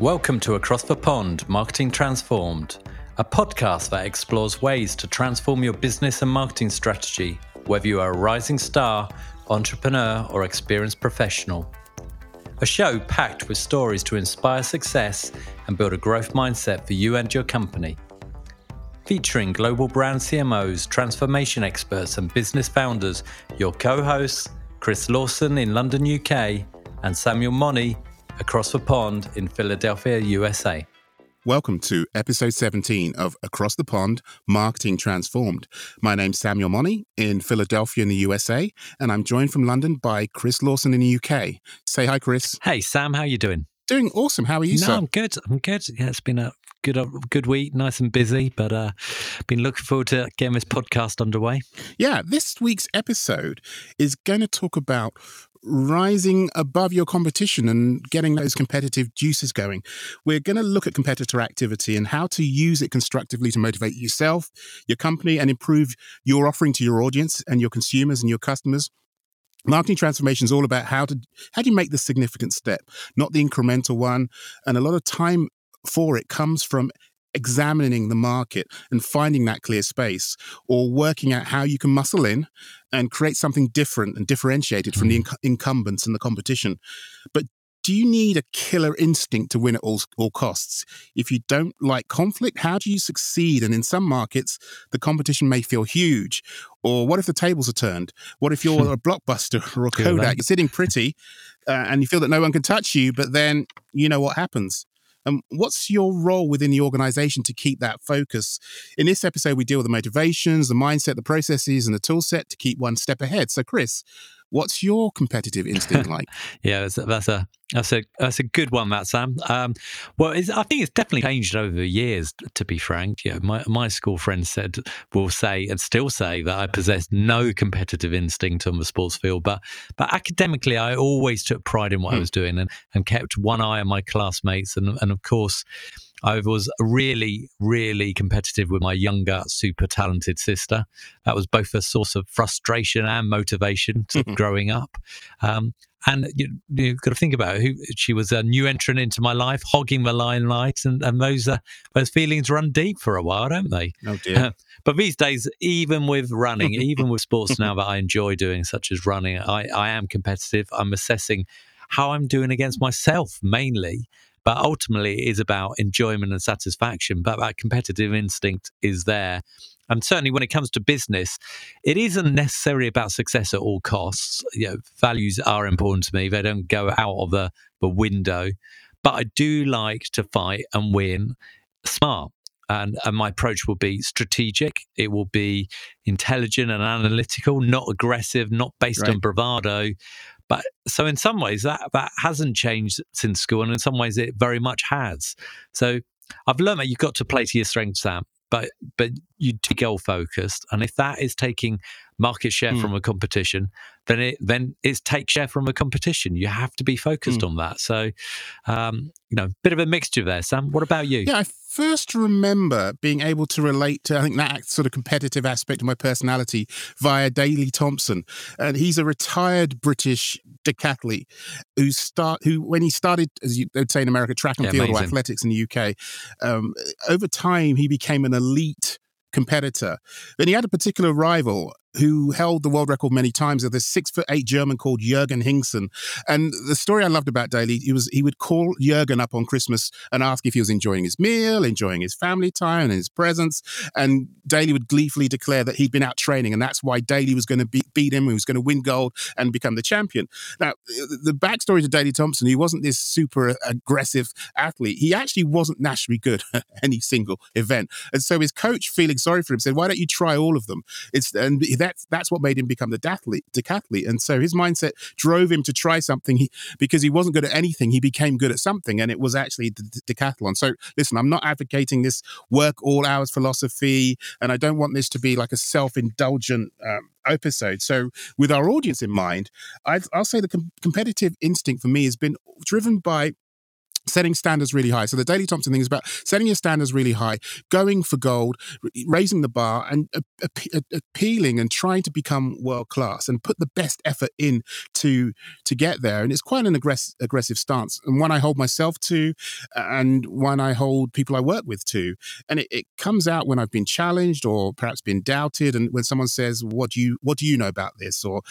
Welcome to Across the Pond Marketing Transformed, a podcast that explores ways to transform your business and marketing strategy, whether you are a rising star, entrepreneur, or experienced professional. A show packed with stories to inspire success and build a growth mindset for you and your company. Featuring global brand CMOs, transformation experts, and business founders, your co hosts, Chris Lawson in London, UK, and Samuel Money across the pond in Philadelphia, USA. Welcome to episode 17 of Across the Pond Marketing Transformed. My name's Samuel Money in Philadelphia in the USA, and I'm joined from London by Chris Lawson in the UK. Say hi, Chris. Hey, Sam, how are you doing? Doing awesome. How are you, no, sir? I'm good. I'm good. Yeah, it's been a good uh, good week, nice and busy, but uh been looking forward to getting this podcast underway. Yeah, this week's episode is going to talk about rising above your competition and getting those competitive juices going. We're going to look at competitor activity and how to use it constructively to motivate yourself, your company, and improve your offering to your audience and your consumers and your customers. Marketing transformation is all about how to how do you make the significant step, not the incremental one. And a lot of time for it comes from examining the market and finding that clear space or working out how you can muscle in and create something different and differentiated from the mm. inc- incumbents and the competition. But do you need a killer instinct to win at all, all costs? If you don't like conflict, how do you succeed? And in some markets, the competition may feel huge. Or what if the tables are turned? What if you're a blockbuster or a Kodak? You're sitting pretty uh, and you feel that no one can touch you, but then you know what happens. And what's your role within the organization to keep that focus? In this episode, we deal with the motivations, the mindset, the processes, and the tool set to keep one step ahead. So, Chris, What's your competitive instinct like? yeah, that's a, that's a that's a that's a good one, that Sam. Um, well, I think it's definitely changed over the years. To be frank, yeah, my my school friends said will say and still say that I possess no competitive instinct on the sports field, but but academically, I always took pride in what hmm. I was doing and and kept one eye on my classmates, and and of course. I was really, really competitive with my younger, super talented sister. That was both a source of frustration and motivation to growing up. Um, and you, have got to think about it. Who she was a new entrant into my life, hogging the limelight, and, and those uh, those feelings run deep for a while, don't they? Oh dear. Uh, but these days, even with running, even with sports now that I enjoy doing, such as running, I, I am competitive. I'm assessing how I'm doing against myself mainly, but ultimately, it is about enjoyment and satisfaction. But that competitive instinct is there. And certainly when it comes to business, it isn't necessarily about success at all costs. You know, values are important to me. They don't go out of the, the window. But I do like to fight and win smart. And, and my approach will be strategic. It will be intelligent and analytical, not aggressive, not based right. on bravado, but so in some ways that that hasn't changed since school, and in some ways it very much has. So I've learned that you've got to play to your strengths, Sam. But but you be goal focused, and if that is taking market share mm. from a competition, then it then it's take share from a competition. You have to be focused mm. on that. So, um, you know, bit of a mixture there. Sam, what about you? Yeah, I first remember being able to relate to I think that sort of competitive aspect of my personality via Daley Thompson, and he's a retired British decathlete who start who when he started as you would say in America track and yeah, field amazing. or athletics in the UK, um, over time he became an elite competitor. Then he had a particular rival who held the world record many times of this six foot eight German called Jürgen Hingsen. And the story I loved about Daley, he was he would call Jürgen up on Christmas and ask if he was enjoying his meal, enjoying his family time and his presence. And Daley would gleefully declare that he'd been out training, and that's why Daley was going to beat, beat him, he was going to win gold and become the champion. Now, the backstory to Daley Thompson, he wasn't this super aggressive athlete. He actually wasn't naturally good at any single event. And so his coach, feeling sorry for him, said, Why don't you try all of them? It's and that that's that's what made him become the decathlete. decathlete. And so his mindset drove him to try something. He, because he wasn't good at anything, he became good at something, and it was actually the, the decathlon. So listen, I'm not advocating this work all hours philosophy, and I don't want this to be like a self indulgent. Um, episode. So, with our audience in mind, i will say the com- competitive instinct for me has been driven by setting standards really high. So the Daley Thompson thing is about setting your standards really high, going for gold, raising the bar, and appealing and trying to become world class and put the best effort in to to get there. And it's quite an aggressive aggressive stance, and one I hold myself to, and one I hold people I work with to. And it, it comes out when I've been challenged or perhaps been doubted, and when someone says, "What do you what do you know about this?" or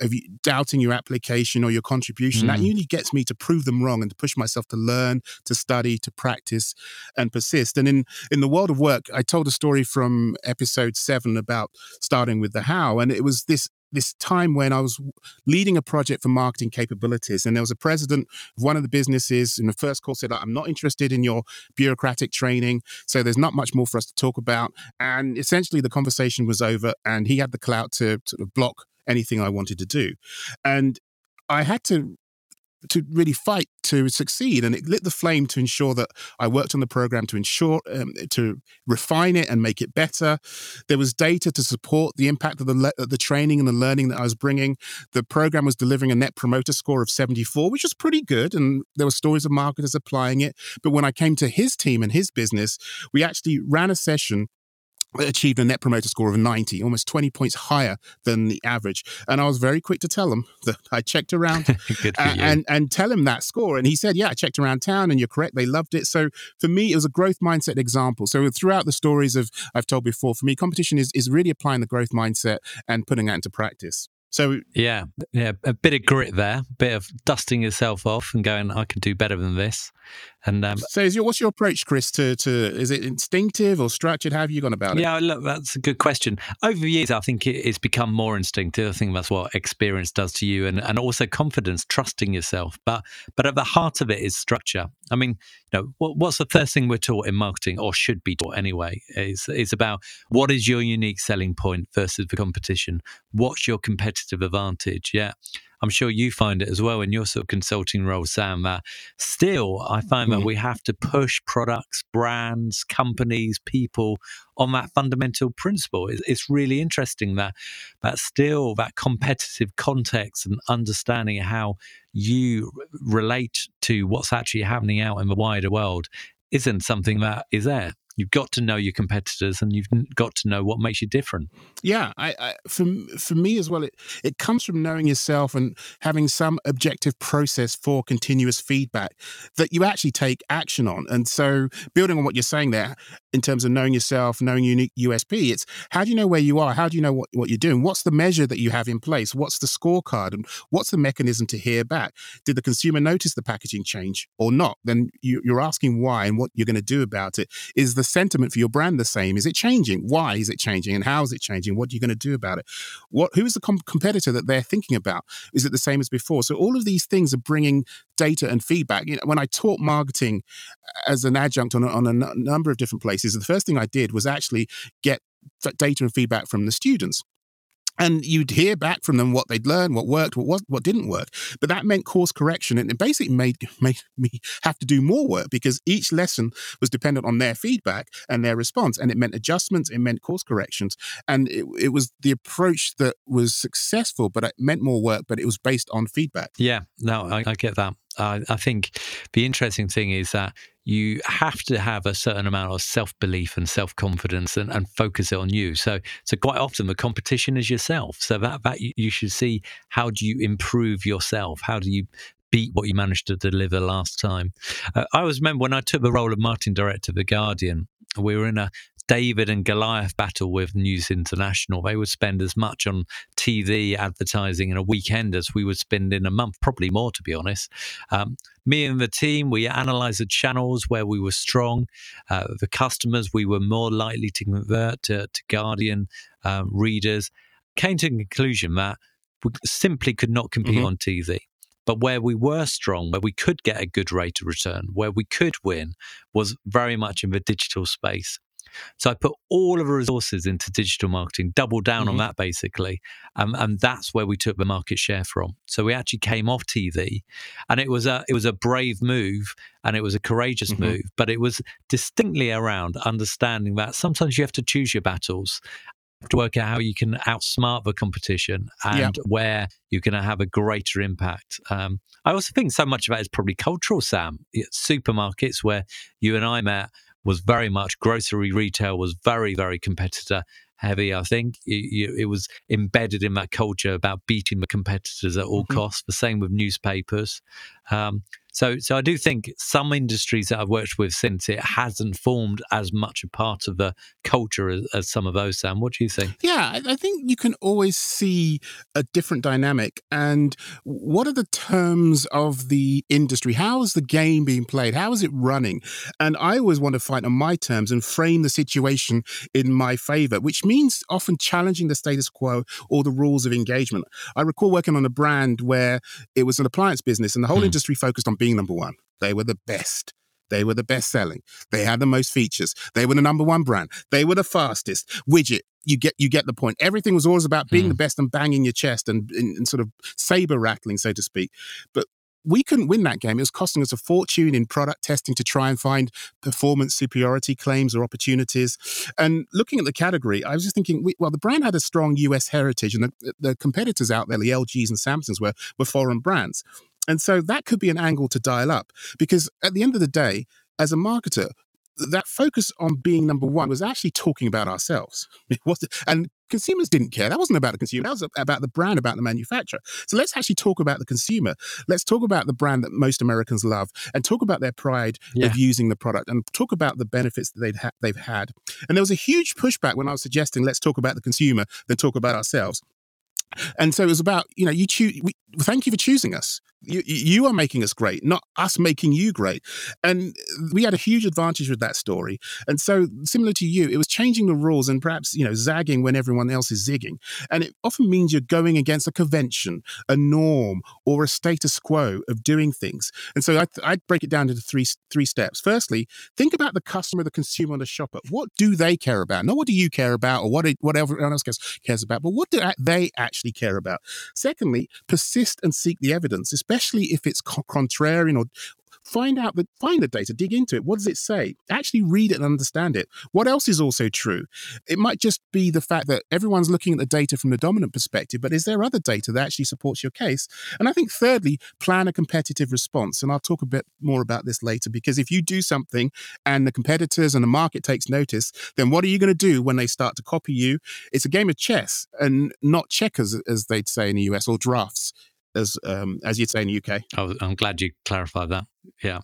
of you doubting your application or your contribution. Mm. That usually gets me to prove them wrong and to push myself to learn, to study, to practice, and persist. And in in the world of work, I told a story from episode seven about starting with the how, and it was this this time when I was leading a project for marketing capabilities, and there was a president of one of the businesses in the first call said, "I'm not interested in your bureaucratic training, so there's not much more for us to talk about." And essentially, the conversation was over, and he had the clout to sort of block anything I wanted to do. And I had to to really fight to succeed and it lit the flame to ensure that i worked on the program to ensure um, to refine it and make it better. There was data to support the impact of the le- the training and the learning that i was bringing. The program was delivering a net promoter score of 74 which was pretty good and there were stories of marketers applying it. But when i came to his team and his business we actually ran a session achieved a net promoter score of 90, almost 20 points higher than the average. And I was very quick to tell him that I checked around and, uh, and, and tell him that score. And he said, Yeah, I checked around town and you're correct. They loved it. So for me, it was a growth mindset example. So throughout the stories of I've told before, for me, competition is, is really applying the growth mindset and putting that into practice. So yeah, yeah, a bit of grit there, a bit of dusting yourself off and going, I can do better than this. And um, so, is your what's your approach, Chris? To to is it instinctive or structured? How have you gone about it? Yeah, look, that's a good question. Over the years, I think it's become more instinctive. I think that's what experience does to you, and and also confidence, trusting yourself. But but at the heart of it is structure. I mean, know, what, what's the first thing we're taught in marketing, or should be taught anyway? Is is about what is your unique selling point versus the competition. What's your competitive advantage? Yeah. I'm sure you find it as well in your sort of consulting role, Sam, that still I find mm-hmm. that we have to push products, brands, companies, people on that fundamental principle. It's, it's really interesting that that still that competitive context and understanding how you relate to what's actually happening out in the wider world isn't something that is there. You've got to know your competitors, and you've got to know what makes you different. Yeah, I, I, for for me as well, it it comes from knowing yourself and having some objective process for continuous feedback that you actually take action on. And so, building on what you're saying there, in terms of knowing yourself, knowing unique USP, it's how do you know where you are? How do you know what, what you're doing? What's the measure that you have in place? What's the scorecard? And what's the mechanism to hear back? Did the consumer notice the packaging change or not? Then you, you're asking why and what you're going to do about it. Is the sentiment for your brand the same? Is it changing? Why is it changing? And how is it changing? What are you going to do about it? What who is the com- competitor that they're thinking about? Is it the same as before? So all of these things are bringing data and feedback. You know, when I taught marketing as an adjunct on a, on a n- number of different places, the first thing I did was actually get data and feedback from the students and you'd hear back from them what they'd learned, what worked, what what didn't work. But that meant course correction, and it basically made made me have to do more work because each lesson was dependent on their feedback and their response, and it meant adjustments, it meant course corrections, and it, it was the approach that was successful, but it meant more work, but it was based on feedback. Yeah, no, I, I get that. I, think the interesting thing is that you have to have a certain amount of self belief and self confidence and, and focus it on you. So, so quite often the competition is yourself. So that that you should see how do you improve yourself? How do you beat what you managed to deliver last time? Uh, I always remember when I took the role of Martin director of the Guardian. We were in a David and Goliath battle with News International. They would spend as much on TV advertising in a weekend as we would spend in a month, probably more, to be honest. Um, me and the team, we analysed the channels where we were strong, uh, the customers we were more likely to convert to, to Guardian um, readers. Came to the conclusion that we simply could not compete mm-hmm. on TV. But where we were strong, where we could get a good rate of return, where we could win, was very much in the digital space. So I put all of the resources into digital marketing, doubled down mm-hmm. on that basically. Um, and that's where we took the market share from. So we actually came off TV and it was a, it was a brave move and it was a courageous mm-hmm. move, but it was distinctly around understanding that sometimes you have to choose your battles to work out how you can outsmart the competition and where you're going to have a greater impact. Um, I also think so much of that is probably cultural, Sam. Supermarkets, where you and I met, was very much grocery retail was very, very competitor heavy. I think you- it was embedded in that culture about beating the competitors at all Mhm. costs. The same with newspapers. Um, so, so I do think some industries that I've worked with since it hasn't formed as much a part of the culture as, as some of those. Sam, what do you think? Yeah, I, think you can always see a different dynamic. And what are the terms of the industry? How is the game being played? How is it running? And I always want to fight on my terms and frame the situation in my favor, which means often challenging the status quo or the rules of engagement. I recall working on a brand where it was an appliance business and the whole Hmm. industry focused on being number one. They were the best. They were the best selling. They had the most features. They were the number one brand. They were the fastest widget. You get you get the point. Everything was always about being Hmm. the best and banging your chest and, and, and sort of saber rattling, so to speak. But we couldn't win that game. It was costing us a fortune in product testing to try and find performance superiority claims or opportunities. And looking at the category, I was just thinking, we, well, the brand had a strong US heritage, and the, the competitors out there, the LGs and Samsungs, were were foreign brands. And so that could be an angle to dial up because at the end of the day, as a marketer, that focus on being number one was actually talking about ourselves. It and consumers didn't care. That wasn't about the consumer. That was about the brand, about the manufacturer. So let's actually talk about the consumer. Let's talk about the brand that most Americans love and talk about their pride Yeah. of using the product and talk about the benefits that they've, ha- they've had. And there was a huge pushback when I was suggesting let's talk about the consumer, then talk about ourselves. And so it was about, you know, you choose, we, thank you for choosing us. You, you are making us great, not us making you great. And we had a huge advantage with that story. And so, similar to you, it was changing the rules and perhaps, you know, zagging when everyone else is zigging. And it often means you're going against a convention, a norm, or a status quo of doing things. And so I, I'd break it down into three, three steps. Firstly, think about the customer, the consumer, and the shopper. What do they care about? Not what do you care about or what, what everyone else cares, cares about, but what do they actually care about? Secondly, persist and seek the evidence, especially if it's co- contrarian or find out the find the data dig into it. What does it say? Actually read it and understand it. What else is also true? It might just be the fact that everyone's looking at the data from the dominant perspective but is there other data that actually supports your case? And i think thirdly plan a competitive response. And i'll talk a bit more about this later because if you do something and the competitors and the market takes notice then what are you going to do when they start to copy you? It's a game of chess and not checkers as they'd say in the us or drafts as um, as you'd say in the uk was- I'm glad you clarified that. Yeah.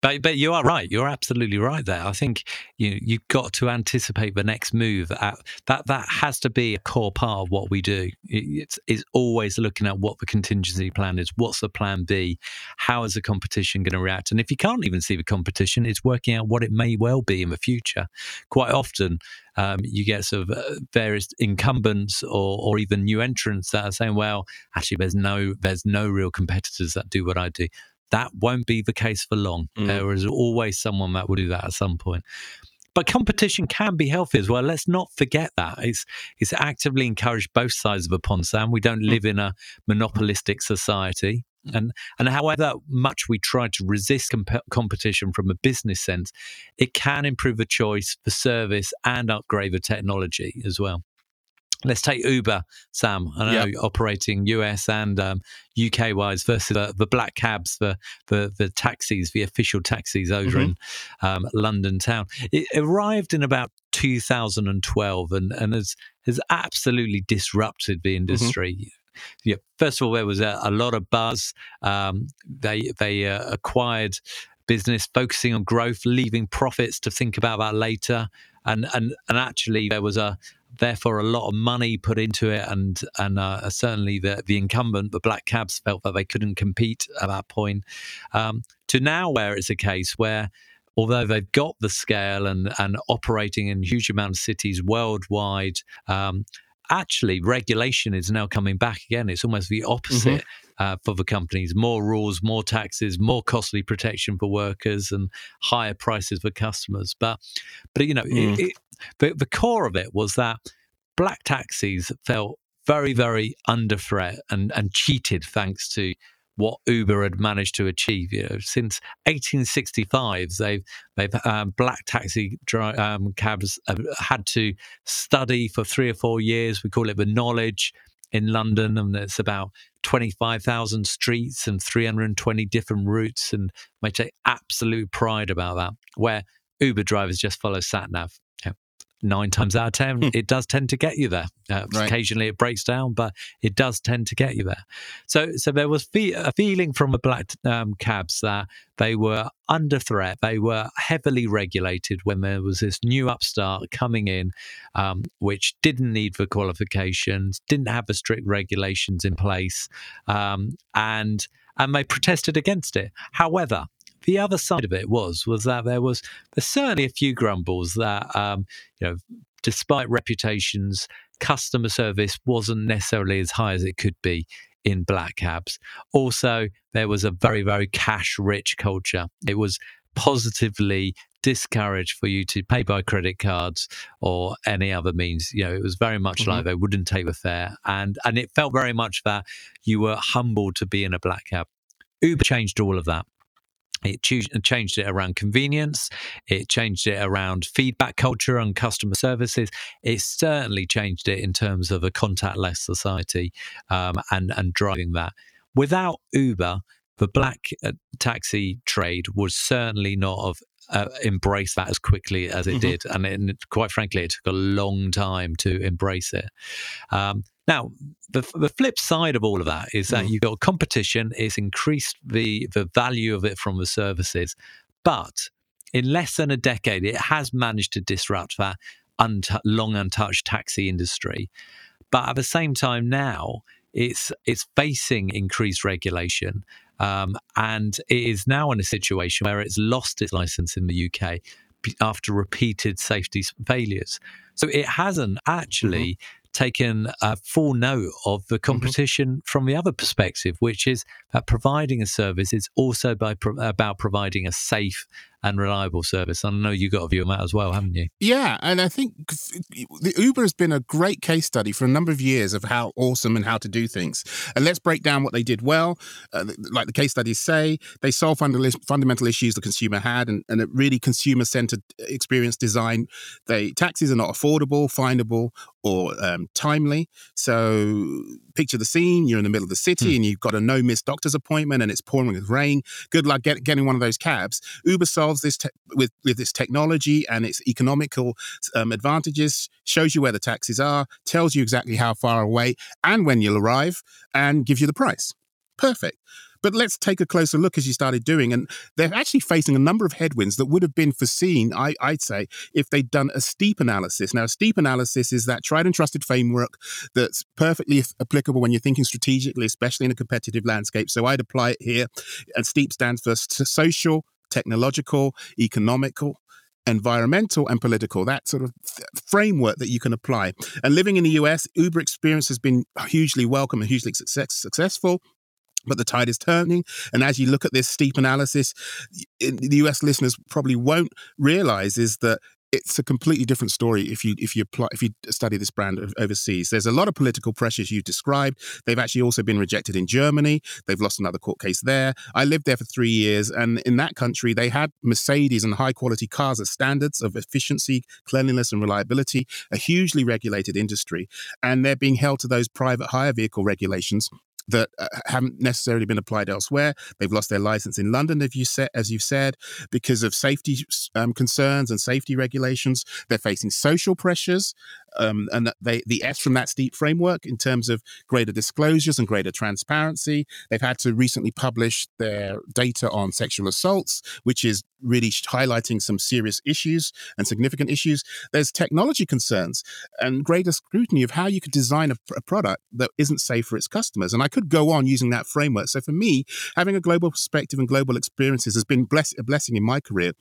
But but you are right. You're absolutely right there. I think you you've got to anticipate the next move. At, that that has to be a core part of what we do. It- It's it's always looking at what the contingency plan is. What's the plan B? How is the competition going to react? And if you can't even see the competition, it's working out what it may well be in the future. Quite often, um, you get sort of uh, various incumbents or, or even new entrants that are saying, "Well, actually, there's no there's no real competitors that do what I do." That won't be the case for long. Mm. There is always someone that will do that at some point. But competition can be healthy as well. Let's not forget that it's it's actively encouraged both sides of the pond. Sam, we don't live in a monopolistic society, and and however much we try to resist comp- competition from a business sense, it can improve the choice for service and upgrade the technology as well. Let's take Uber, Sam. I know operating US and um, UK wise versus the, the black cabs, the, the the taxis, the official taxis over Mhm. in um, London town. It arrived in about 2012 and, and has has absolutely disrupted the industry. Yeah, first of all, there was a, a lot of buzz. Um, they they uh, acquired business focusing on growth, leaving profits to think about that later. And and and actually, there was a therefore a lot of money put into it, and and uh, certainly the the incumbent, the black cabs, felt that they couldn't compete at that point. Um, to now, where it's a case where although they've got the scale and, and operating in huge amount of cities worldwide, um, actually regulation is now coming back again. It's almost the opposite uh, for the companies: more rules, more taxes, more costly protection for workers, and higher prices for customers. But but you know, Mm. it, it, the the core of it was that black taxis felt very very under threat and and cheated thanks to what Uber had managed to achieve. You know, since 1865, they've they've um, black taxi dri- um, cabs have had to study for three or four years. We call it the knowledge in London, and it's about 25,000 streets and 320 different routes, and I take absolute pride about that. Where Uber drivers just follow sat nav nine times out of ten, hmm. it does tend to get you there. Uh, right. Occasionally, it breaks down, but it does tend to get you there. So, so there was fe- a feeling from the black um, cabs that they were under threat. They were heavily regulated when there was this new upstart coming in, um, which didn't need the qualifications, didn't have the strict regulations in place, um, and and they protested against it. However, the other side of it was was that there was there's certainly a few grumbles that um, you know despite reputations, customer service wasn't necessarily as high as it could be in black cabs. Also, there was a very very cash rich culture. It was positively discouraged for you to pay by credit cards or any other means. You know, it was very much mm-hmm. like they wouldn't take the fare, and and it felt very much that you were humbled to be in a black cab. Uber changed all of that. It changed it around convenience. It changed it around feedback culture and customer services. It certainly changed it in terms of a contactless society um, and and driving that. Without Uber, the black uh, taxi trade would certainly not have uh, embraced that as quickly as it mm-hmm. did, and it, quite frankly, it took a long time to embrace it. Um, now, the, the flip side of all of that is that mm. you've got competition, it's increased the, the value of it from the services, but in less than a decade, it has managed to disrupt that unt- long untouched taxi industry. But at the same time, now it's it's facing increased regulation, um, and it is now in a situation where it's lost its license in the UK after repeated safety failures. So it hasn't actually mm-hmm taken a full note of the mm-hmm. competition mm-hmm. from the other perspective, which is that providing a service is also by pro- about providing a safe and reliable service. I know you got a view on that as well, haven't you? Yeah, and I think the Uber has been a great case study for a number of years of how awesome and how to do things. And let's break down what they did well. Uh, like the case studies say, they solved fundamental issues the consumer had, and, and a really consumer-centered experience design. They taxis are not affordable, findable, or um, timely. So picture the scene: you're in the middle of the city, hmm. and you've got a no-miss doctor's appointment, and it's pouring with rain. Good luck get, getting one of those cabs. Uber solved solves this te- with with its technology and its economical um, advantages. Shows you where the taxis are, tells you exactly how far away and when you'll arrive, and gives you the price. Perfect. But let's take a closer look as you started doing. And they're actually facing a number of headwinds that would have been foreseen, I, would say, if they'd done a steep analysis. Now, a steep analysis is that tried and trusted framework that's perfectly applicable when you're thinking strategically, especially in a competitive landscape. So I'd apply it here. And steep stands for social, technological, economical, environmental and political, that sort of framework that you can apply. And living in the US, Uber experience has been hugely welcome and hugely success- successful. But the tide is turning. And as you look at this steep analysis, the US listeners probably won't realize is that it's a completely different story if you if you apply if you study this brand overseas. There's a lot of political pressures you described. They've actually also been rejected in Germany. They've lost another court case there. I lived there for three years, and in that country, they had Mercedes and high quality cars as standards of efficiency, cleanliness, and reliability. A hugely regulated industry, and they're being held to those private hire vehicle regulations that uh, haven't necessarily been applied elsewhere. They've lost their license in London, as you said, as you've said, because of safety um, concerns and safety regulations. They're facing social pressures, um, and they the S from that steep framework in terms of greater disclosures and greater transparency. They've had to recently publish their data on sexual assaults, which is really highlighting some serious issues and significant issues. There's technology concerns and greater scrutiny of how you could design a, a product that isn't safe for its customers. And I could go on using that framework. So for me, having a global perspective and global experiences has been bless- a blessing in my career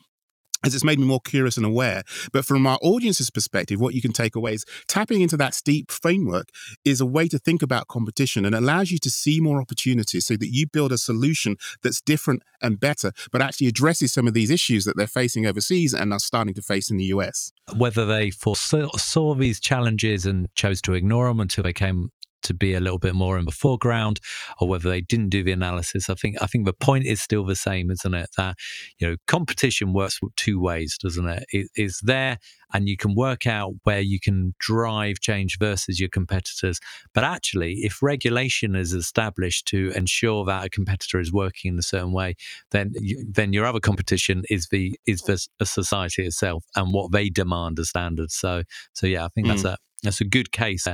as it's made me more curious and aware. But from our audience's perspective, what you can take away is tapping into that steep framework is a way to think about competition and allows you to see more opportunities so that you build a solution that's different and better, but actually addresses some of these issues that they're facing overseas and are starting to face in the US. Whether they foresaw these challenges and chose to ignore them until they came to be a little bit more in the foreground or whether they didn't do the analysis. I think I think the point is still the same, isn't it? That you know competition works two ways, doesn't it? It is there and you can work out where you can drive change versus your competitors. But actually, if regulation is established to ensure that a competitor is working in a certain way, then you, then your other competition is the is the society itself and what they demand as standards. So so yeah, I think mm. that's a that's a good case.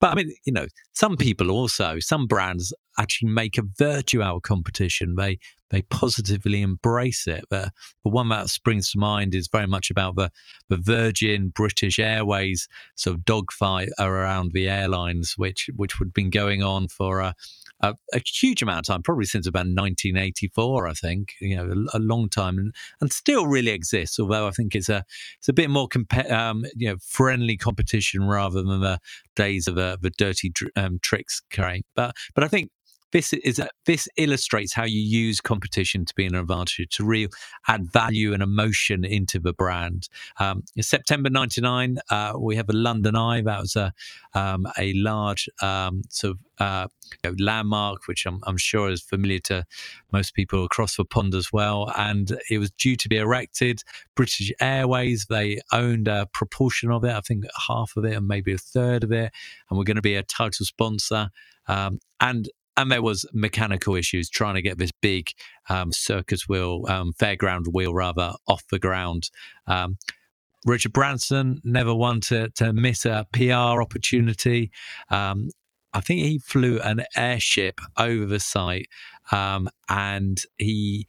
But I mean, you know, some people also, some brands actually make a virtue out of competition. They they positively embrace it. The, the one that springs to mind is very much about the, the Virgin British Airways sort of dogfight around the airlines, which which had been going on for a, a, huge amount of time, probably since about 1984, I think, you know, a, a, long time, and, and still really exists. Although I think it's a it's a bit more comp- um, you know friendly competition rather than the days of uh, the dirty um, tricks. But but I think this is a, this illustrates how you use competition to be an advantage to real add value and emotion into the brand. Um, September '99, uh, we have a London Eye. That was a um, a large um, sort of uh, you know, landmark, which I'm, I'm, sure is familiar to most people across the pond as well. And it was due to be erected. British Airways, they owned a proportion of it, I think half of it and maybe a third of it. And we're going to be a title sponsor. Um, and and there was mechanical issues trying to get this big um, circus wheel, um, fairground wheel rather, off the ground. Um, Richard Branson never wanted to, to miss a PR opportunity. Um, I think he flew an airship over the site, um, and he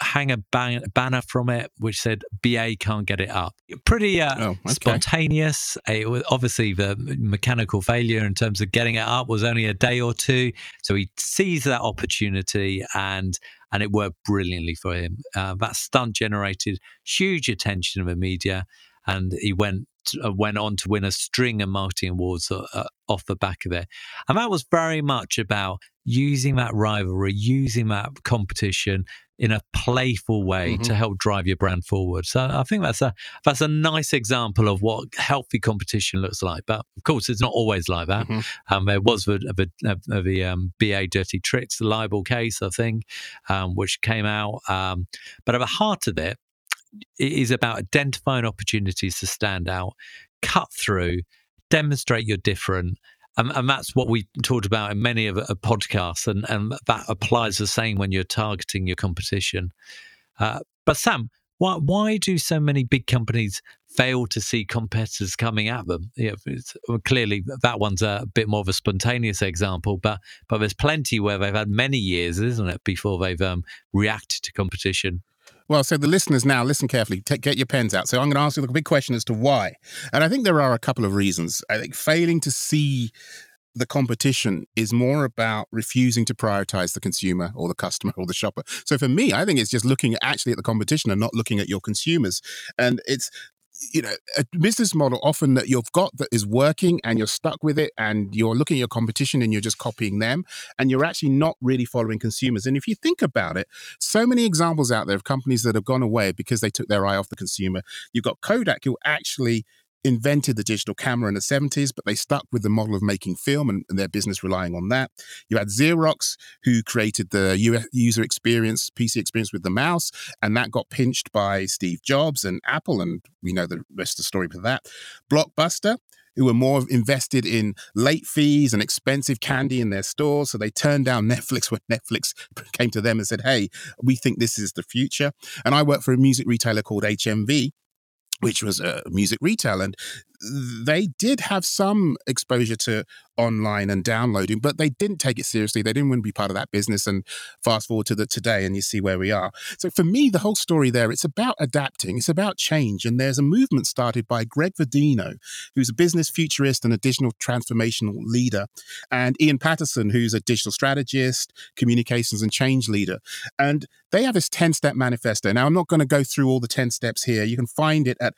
hang a ban- banner from it which said BA can't get it up. Pretty uh, oh, okay. spontaneous. It was obviously the mechanical failure in terms of getting it up was only a day or two, so he seized that opportunity and and it worked brilliantly for him. Uh, that stunt generated huge attention of the media, and he went uh, went on to win a string of marketing awards uh, uh, off the back of it. And that was very much about using that rivalry, using that competition in a playful way mm-hmm. to help drive your brand forward. So I think that's a that's a nice example of what healthy competition looks like. But of course, it's not always like that. Mm-hmm. Um, there was the, the, the um, BA Dirty Tricks, the libel case, I think, um, which came out. Um, but at the heart of it, it is about identifying opportunities to stand out, cut through, demonstrate you're different, and, and that's what we talked about in many of our podcasts, and, and that applies the same when you're targeting your competition. Uh, but Sam, why why do so many big companies fail to see competitors coming at them? Clearly, that one's a bit more of a spontaneous example, but but there's plenty where they've had many years, isn't it, before they've um, reacted to competition. Well, so the listeners now listen carefully. Take, get your pens out. So I'm going to ask you the big question as to why, and I think there are a couple of reasons. I think failing to see the competition is more about refusing to prioritize the consumer or the customer or the shopper. So for me, I think it's just looking actually at the competition and not looking at your consumers. And it's you know a business model often that you've got that is working and you're stuck with it and you're looking at your competition and you're just copying them and you're actually not really following consumers. And if you think about it so many examples out there of companies that have gone away because they took their eye off the consumer. You've got kodak who actually invented the digital camera in the 70s, but they stuck with the model of making film and, and their business relying on that. You had Xerox, who created the user experience, PC experience with the mouse, and that got pinched by Steve Jobs and Apple, and we know the rest of the story for that. Blockbuster, who were more invested in late fees and expensive candy in their stores. So they turned down Netflix when Netflix came to them and said, Hey, we think this is the future. And I work for a music retailer called HMV, which was a music retail. And they did have some exposure to online and downloading, but they didn't take it seriously. They didn't want to be part of that business. And fast forward to the today, and you see where we are. So for me, the whole story there, it's about adapting, it's about change. And there's a movement started by Greg Verdino, who's a business futurist and a digital transformational leader, and Ian Patterson, who's a digital strategist, communications and change leader. And they have this 10 step manifesto. Now, I'm not going to go through all the 10 steps here. You can find it at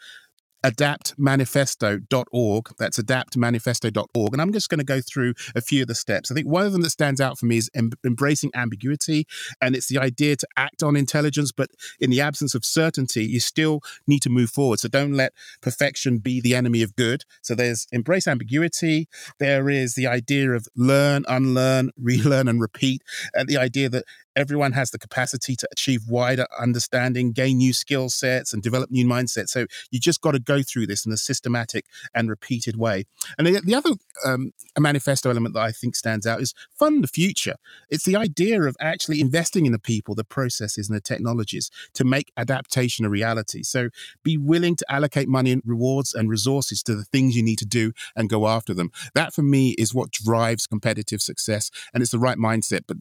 adaptmanifesto.org. That's adaptmanifesto.org. And I'm just going to go through a few of the steps. I think one of them that stands out for me is em- embracing ambiguity. And it's the idea to act on intelligence, but in the absence of certainty, you still need to move forward. So don't let perfection be the enemy of good. So there's embrace ambiguity. There is the idea of learn, unlearn, relearn, and repeat. And the idea that everyone has the capacity to achieve wider understanding, gain new skill sets, and develop new mindsets. So you just got to go through this in a systematic and repeated way. And the, the other um, manifesto element that I think stands out is fund the future. It's the idea of actually investing in the people, the processes, and the technologies to make adaptation a reality. So be willing to allocate money and rewards and resources to the things you need to do and go after them. That for me is what drives competitive success. And it's the right mindset, but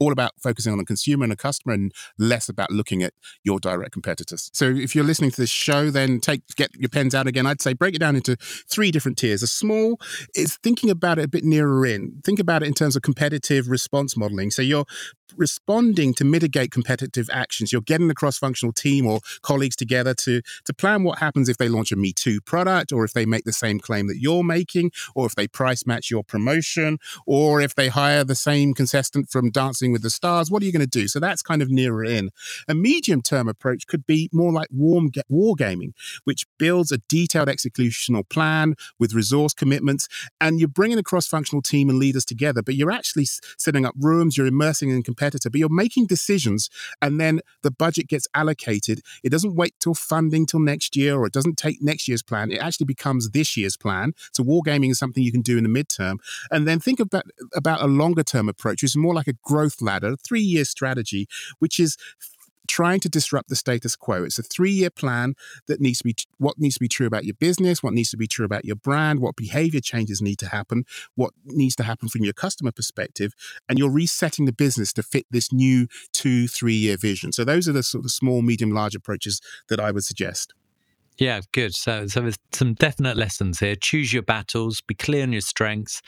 all about focusing on the consumer and the customer and less about looking at your direct competitors. So if you're listening to this show, then take get your pens out again. I'd say break it down into three different tiers. A small is thinking about it a bit nearer in. Think about it in terms of competitive response modeling. So you're responding to mitigate competitive actions. You're getting the cross-functional team or colleagues together to to plan what happens if they launch a Me Too product, or if they make the same claim that you're making, or if they price match your promotion, or if they hire the same contestant from Dancing with the Stars. What are you going to do? So that's kind of nearer in. A medium-term approach could be more like warm war gaming, which builds a detailed executional plan with resource commitments, and you're bringing a cross-functional team and leaders together. But you're actually setting up rooms. You're immersing in competitor, but you're making decisions and then the budget gets allocated. It doesn't wait till funding till next year or it doesn't take next year's plan. It actually becomes this year's plan. So wargaming is something you can do in the midterm. And then think about, about a longer term approach, which is more like a growth ladder, three year strategy, which is trying to disrupt the status quo. It's a three year plan that needs to be what needs to be true about your business, what needs to be true about your brand, what behavior changes need to happen, what needs to happen from your customer perspective. And you're resetting the business to fit this new two, three year vision. So those are the sort of small, medium, large approaches that I would suggest. Yeah, good. So, so there's some definite lessons here. Choose your battles, be clear on your strengths,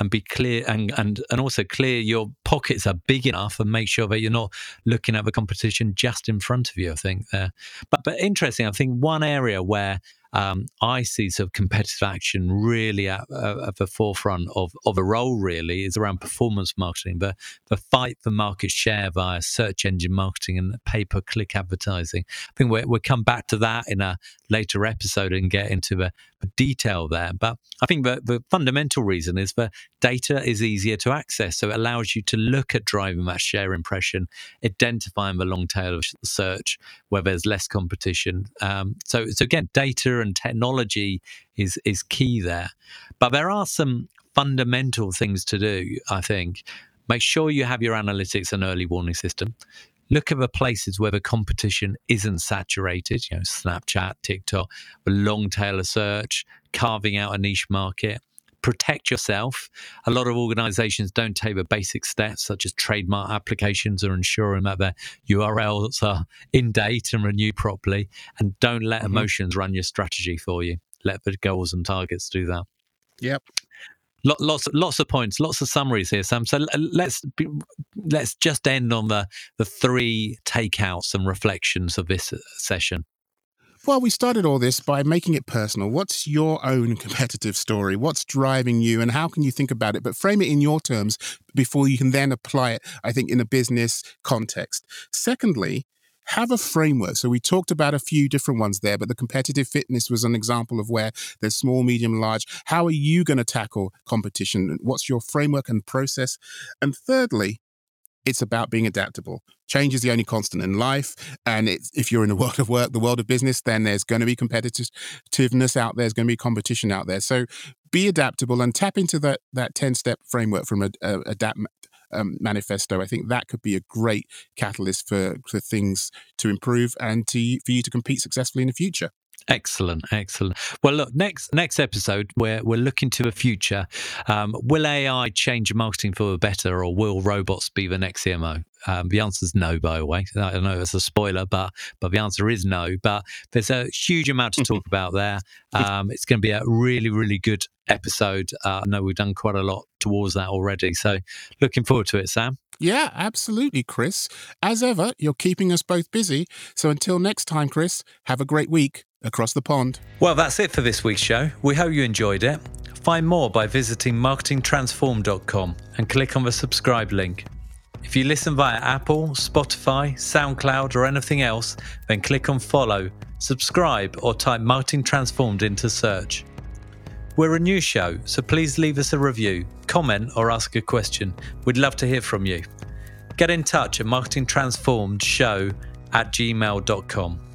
and be clear and and and also clear your pockets are big enough, and make sure that you're not looking at the competition just in front of you. I think there, but but interesting. I think one area where um, I see of competitive action really at, uh, at, the forefront of, of a role, really, is around performance marketing, the, the fight for market share via search engine marketing and pay per click advertising. I think we we'll come back to that in a later episode and get into the, the detail there. But I think the, the fundamental reason is that data is easier to access. So it allows you to look at driving that share impression, identifying the long tail of search where there's less competition. Um, so, so again, data and technology is is key there. But there are some fundamental things to do, I think. Make sure you have your analytics and early warning system. Look at the places where the competition isn't saturated, you know, Snapchat, TikTok, the long tail of search, carving out a niche market protect yourself. A lot of organizations don't take the basic steps, such as trademark applications or ensuring that their URLs are in date and renewed properly. And don't let mm-hmm. emotions run your strategy for you. Let the goals and targets do that. Yep. Lots, lots of points, lots of summaries here, Sam. So let's be, let's just end on the the three takeouts and reflections of this uh, session. Well, we started all this by making it personal. What's your own competitive story? What's driving you, and how can you think about it? But frame it in your terms before you can then apply it, I think, in a business context. Secondly, have a framework. So we talked about a few different ones there, but the competitive fitness was an example of where there's small, medium, large. How are you going to tackle competition? What's your framework and process? And thirdly, it's about being adaptable. Change is the only constant in life. And if you're in the world of work, the world of business, then there's going to be competitiveness out there, there's going to be competition out there. So be adaptable and tap into that, that 10 step framework from a, a adapt um, manifesto. I think that could be a great catalyst for, for things to improve and to, for you to compete successfully in the future. Excellent, excellent. Well, look, next next episode, we're we're looking to the future. Um, will AI change marketing for the better, or will robots be the next CMO? Um, the answer is no, by the way. I know it's a spoiler, but but the answer is no. But there's a huge amount to talk about there. Um, it's going to be a really really good episode. Uh, I know we've done quite a lot towards that already. So looking forward to it, Sam. Yeah, absolutely, Chris. As ever, you're keeping us both busy. So until next time, Chris, have a great week across the pond. Well, that's it for this week's show. We hope you enjoyed it. Find more by visiting marketingtransform.com and click on the subscribe link. If you listen via Apple, Spotify, SoundCloud, or anything else, then click on follow, subscribe, or type Marketing Transformed into search. We're a new show, so please leave us a review, comment, or ask a question. We'd love to hear from you. Get in touch at marketingtransformedshow at gmail.com.